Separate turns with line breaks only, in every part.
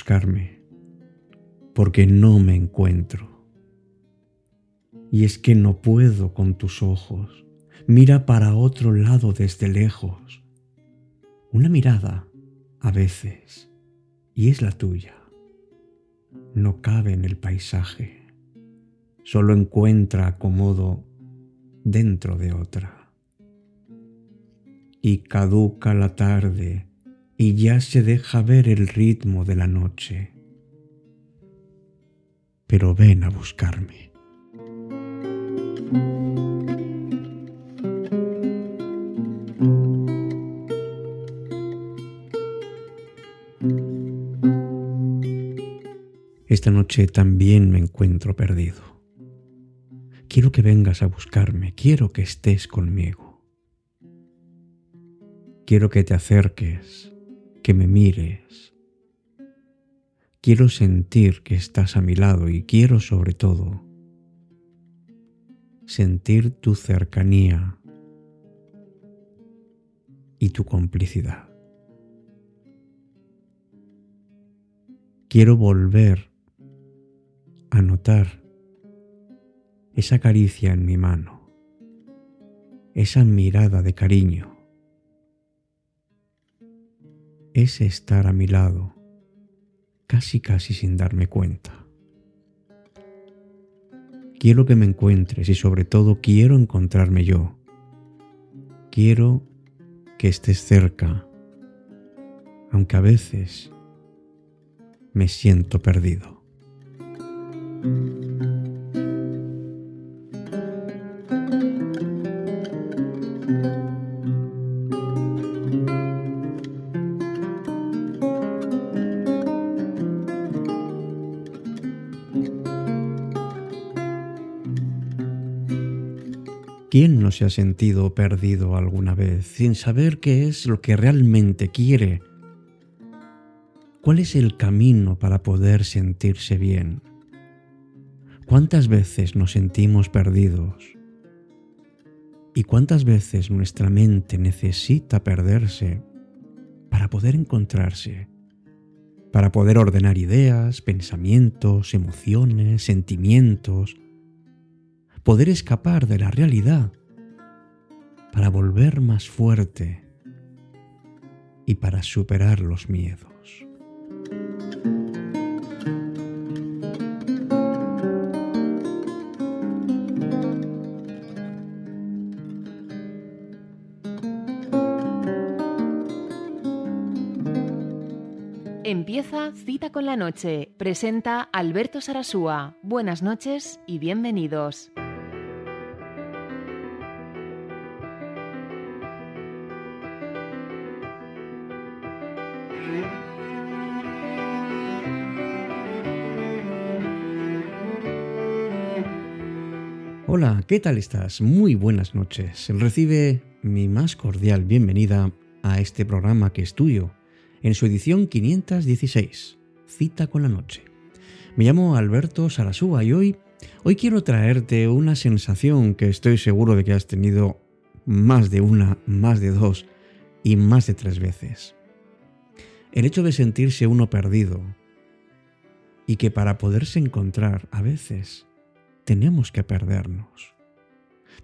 buscarme, porque no me encuentro. Y es que no puedo con tus ojos, mira para otro lado desde lejos. Una mirada, a veces, y es la tuya. No cabe en el paisaje, solo encuentra acomodo dentro de otra. Y caduca la tarde y ya se deja ver el ritmo de la noche. Pero ven a buscarme. Esta noche también me encuentro perdido. Quiero que vengas a buscarme, quiero que estés conmigo. Quiero que te acerques, que me mires. Quiero sentir que estás a mi lado y quiero sobre todo sentir tu cercanía y tu complicidad. Quiero volver a notar esa caricia en mi mano, esa mirada de cariño, ese estar a mi lado, casi casi sin darme cuenta. Quiero que me encuentres y sobre todo quiero encontrarme yo. Quiero que estés cerca, aunque a veces me siento perdido. ¿Quién no se ha sentido perdido alguna vez sin saber qué es lo que realmente quiere? ¿Cuál es el camino para poder sentirse bien? ¿Cuántas veces nos sentimos perdidos? ¿Y cuántas veces nuestra mente necesita perderse para poder encontrarse? Para poder ordenar ideas, pensamientos, emociones, sentimientos, poder escapar de la realidad para volver más fuerte y para superar los miedos.
Empieza Cita con la Noche. Presenta Alberto Sarasúa. Buenas noches y bienvenidos.
Hola, ¿qué tal estás? Muy buenas noches. Recibe mi más cordial bienvenida a este programa que es tuyo, en su edición 516, Cita con la Noche. Me llamo Alberto Sarasúa y hoy, hoy quiero traerte una sensación que estoy seguro de que has tenido más de una, más de dos y más de tres veces. El hecho de sentirse uno perdido y que para poderse encontrar a veces tenemos que perdernos.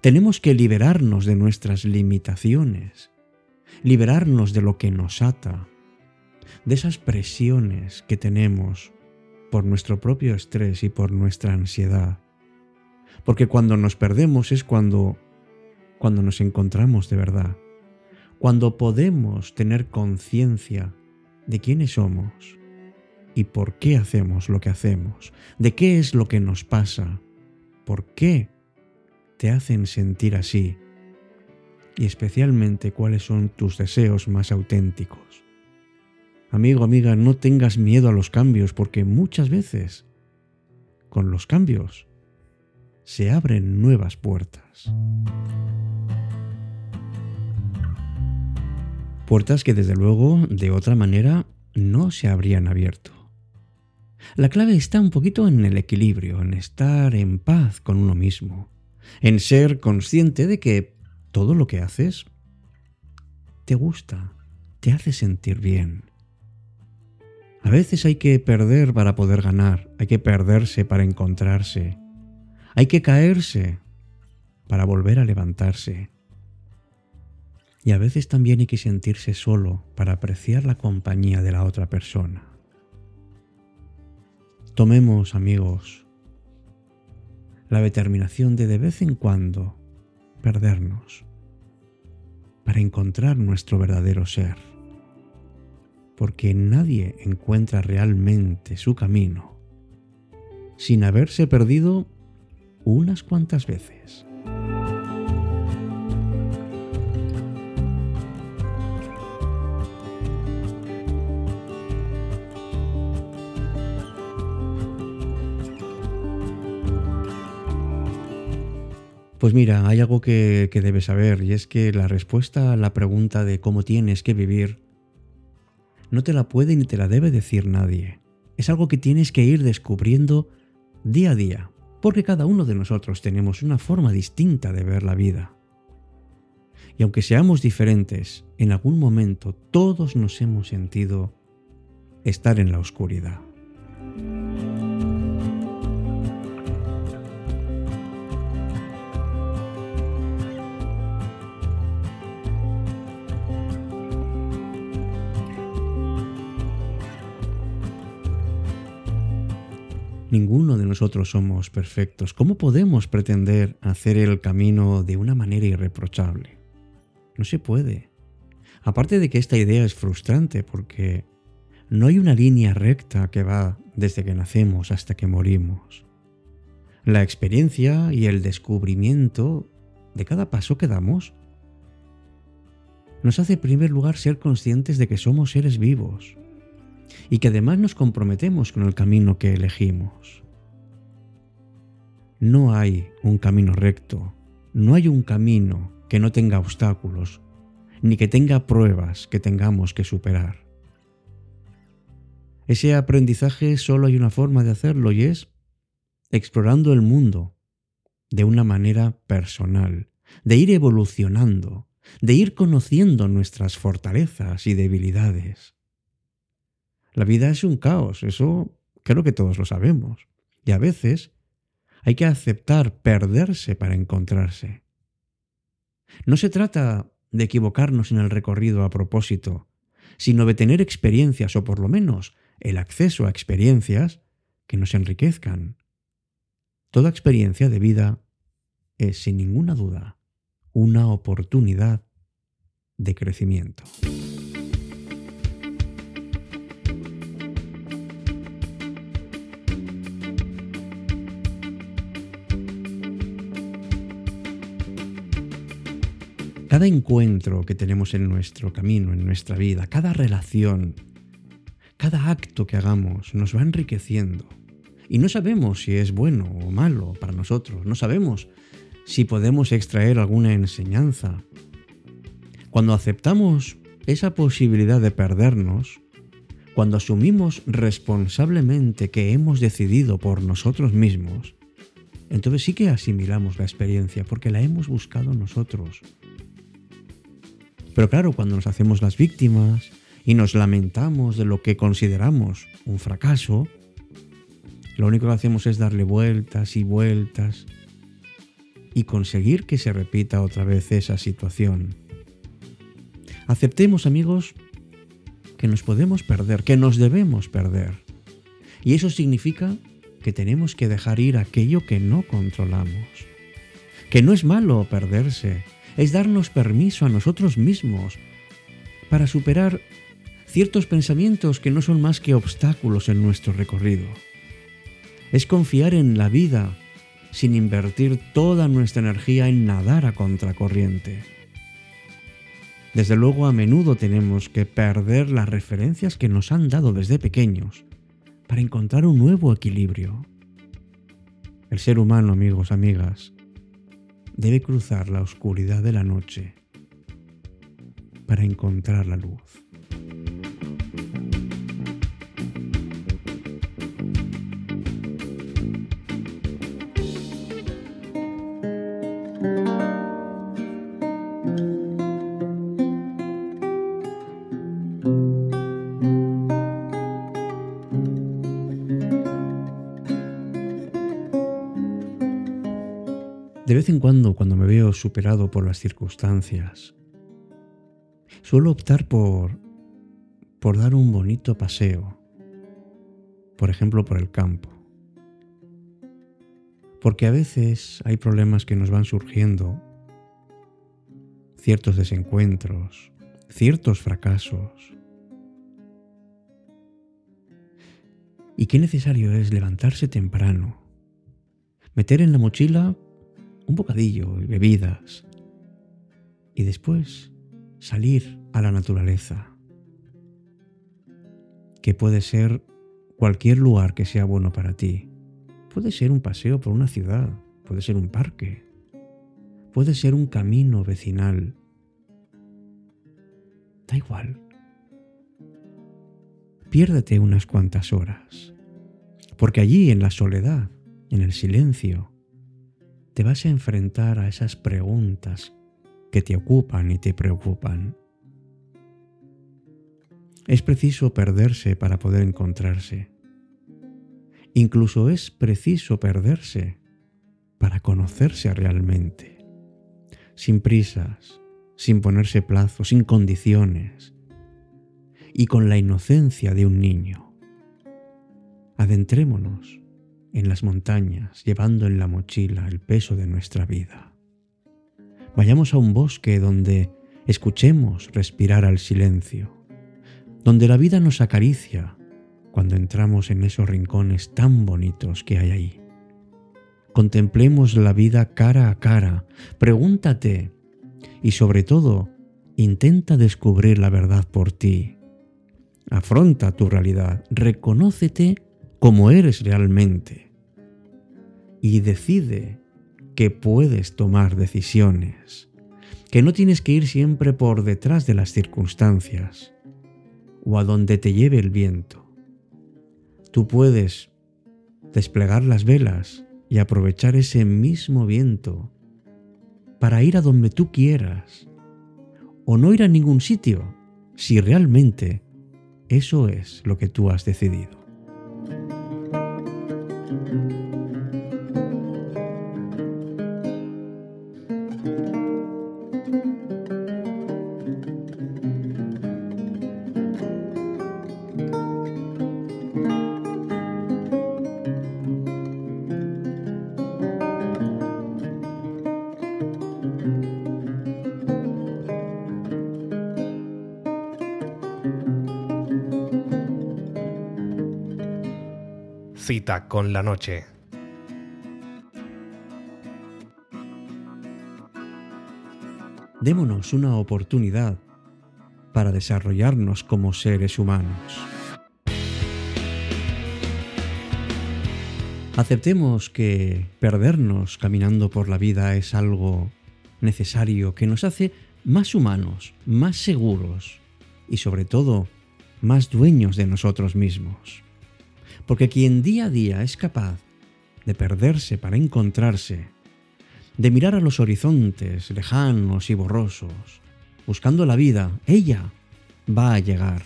Tenemos que liberarnos de nuestras limitaciones, liberarnos de lo que nos ata, de esas presiones que tenemos por nuestro propio estrés y por nuestra ansiedad. Porque cuando nos perdemos es cuando cuando nos encontramos de verdad, cuando podemos tener conciencia de quiénes somos y por qué hacemos lo que hacemos, de qué es lo que nos pasa, por qué te hacen sentir así y especialmente cuáles son tus deseos más auténticos. Amigo, amiga, no tengas miedo a los cambios porque muchas veces con los cambios se abren nuevas puertas. Puertas que desde luego de otra manera no se habrían abierto. La clave está un poquito en el equilibrio, en estar en paz con uno mismo, en ser consciente de que todo lo que haces te gusta, te hace sentir bien. A veces hay que perder para poder ganar, hay que perderse para encontrarse, hay que caerse para volver a levantarse. Y a veces también hay que sentirse solo para apreciar la compañía de la otra persona. Tomemos, amigos, la determinación de de vez en cuando perdernos para encontrar nuestro verdadero ser. Porque nadie encuentra realmente su camino sin haberse perdido unas cuantas veces. Pues mira, hay algo que, debes saber y es que la respuesta a la pregunta de cómo tienes que vivir no te la puede ni te la debe decir nadie. Es algo que tienes que ir descubriendo día a día, porque cada uno de nosotros tenemos una forma distinta de ver la vida. Y aunque seamos diferentes, en algún momento todos nos hemos sentido estar en la oscuridad. Ninguno de nosotros somos perfectos. ¿Cómo podemos pretender hacer el camino de una manera irreprochable? No se puede. Aparte de que esta idea es frustrante porque no hay una línea recta que va desde que nacemos hasta que morimos. La experiencia y el descubrimiento de cada paso que damos nos hace en primer lugar ser conscientes de que somos seres vivos, y que además nos comprometemos con el camino que elegimos. No hay un camino recto, no hay un camino que no tenga obstáculos, ni que tenga pruebas que tengamos que superar. Ese aprendizaje solo hay una forma de hacerlo y es explorando el mundo de una manera personal, de ir evolucionando, de ir conociendo nuestras fortalezas y debilidades. La vida es un caos, eso creo que todos lo sabemos. Y a veces hay que aceptar perderse para encontrarse. No se trata de equivocarnos en el recorrido a propósito, sino de tener experiencias o por lo menos el acceso a experiencias que nos enriquezcan. Toda experiencia de vida es, sin ninguna duda, una oportunidad de crecimiento. Cada encuentro que tenemos en nuestro camino, en nuestra vida, cada relación, cada acto que hagamos nos va enriqueciendo. Y no sabemos si es bueno o malo para nosotros, no sabemos si podemos extraer alguna enseñanza. Cuando aceptamos esa posibilidad de perdernos, cuando asumimos responsablemente que hemos decidido por nosotros mismos, entonces sí que asimilamos la experiencia porque la hemos buscado nosotros. Pero claro, cuando nos hacemos las víctimas y nos lamentamos de lo que consideramos un fracaso, lo único que hacemos es darle vueltas y vueltas y conseguir que se repita otra vez esa situación. Aceptemos, amigos, que nos podemos perder, que nos debemos perder. Y eso significa que tenemos que dejar ir aquello que no controlamos. Que no es malo perderse, es darnos permiso a nosotros mismos para superar ciertos pensamientos que no son más que obstáculos en nuestro recorrido. Es confiar en la vida sin invertir toda nuestra energía en nadar a contracorriente. Desde luego a menudo tenemos que perder las referencias que nos han dado desde pequeños para encontrar un nuevo equilibrio. El ser humano, amigos, amigas, debe cruzar la oscuridad de la noche para encontrar la luz. De vez en cuando, cuando me veo superado por las circunstancias, suelo optar por por dar un bonito paseo, por ejemplo por el campo. Porque a veces hay problemas que nos van surgiendo, ciertos desencuentros, ciertos fracasos. Y qué necesario es levantarse temprano, meter en la mochila un bocadillo y bebidas y después salir a la naturaleza que puede ser cualquier lugar que sea bueno para ti. Puede ser un paseo por una ciudad, puede ser un parque, puede ser un camino vecinal. Da igual. Piérdete unas cuantas horas, porque allí en la soledad, en el silencio, te vas a enfrentar a esas preguntas que te ocupan y te preocupan. Es preciso perderse para poder encontrarse. Incluso es preciso perderse para conocerse realmente. Sin prisas, sin ponerse plazos, sin condiciones y con la inocencia de un niño. Adentrémonos en las montañas llevando en la mochila el peso de nuestra vida. Vayamos a un bosque donde escuchemos respirar al silencio donde la vida nos acaricia cuando entramos en esos rincones tan bonitos que hay ahí. Contemplemos la vida cara a cara, pregúntate y sobre todo, intenta descubrir la verdad por ti. Afronta tu realidad, reconócete como eres realmente y decide que puedes tomar decisiones, que no tienes que ir siempre por detrás de las circunstancias, o a donde te lleve el viento. Tú puedes desplegar las velas y aprovechar ese mismo viento para ir a donde tú quieras o no ir a ningún sitio si realmente eso es lo que tú has decidido.
Cita con la noche.
Démonos una oportunidad para desarrollarnos como seres humanos. Aceptemos que perdernos caminando por la vida es algo necesario que nos hace más humanos, más seguros y sobre todo más dueños de nosotros mismos. Porque quien día a día es capaz de perderse para encontrarse, de mirar a los horizontes lejanos y borrosos, buscando la vida, ella va a llegar.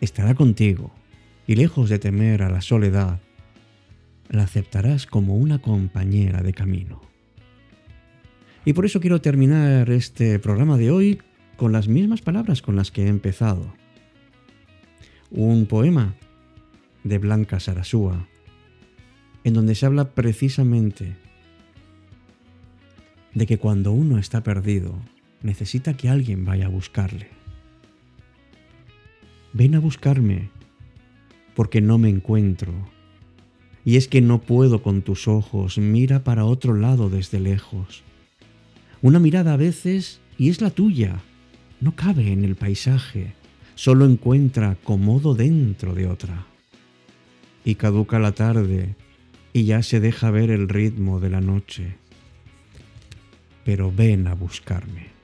Estará contigo y lejos de temer a la soledad, la aceptarás como una compañera de camino. Y por eso quiero terminar este programa de hoy con las mismas palabras con las que he empezado. Un poema de Blanca Sarasúa, en donde se habla precisamente de que cuando uno está perdido, necesita que alguien vaya a buscarle. Ven a buscarme, porque no me encuentro. Y es que no puedo con tus ojos, mira para otro lado desde lejos. Una mirada a veces y es la tuya, no cabe en el paisaje, solo encuentra acomodo dentro de otra y caduca la tarde y ya se deja ver el ritmo de la noche. Pero ven a buscarme.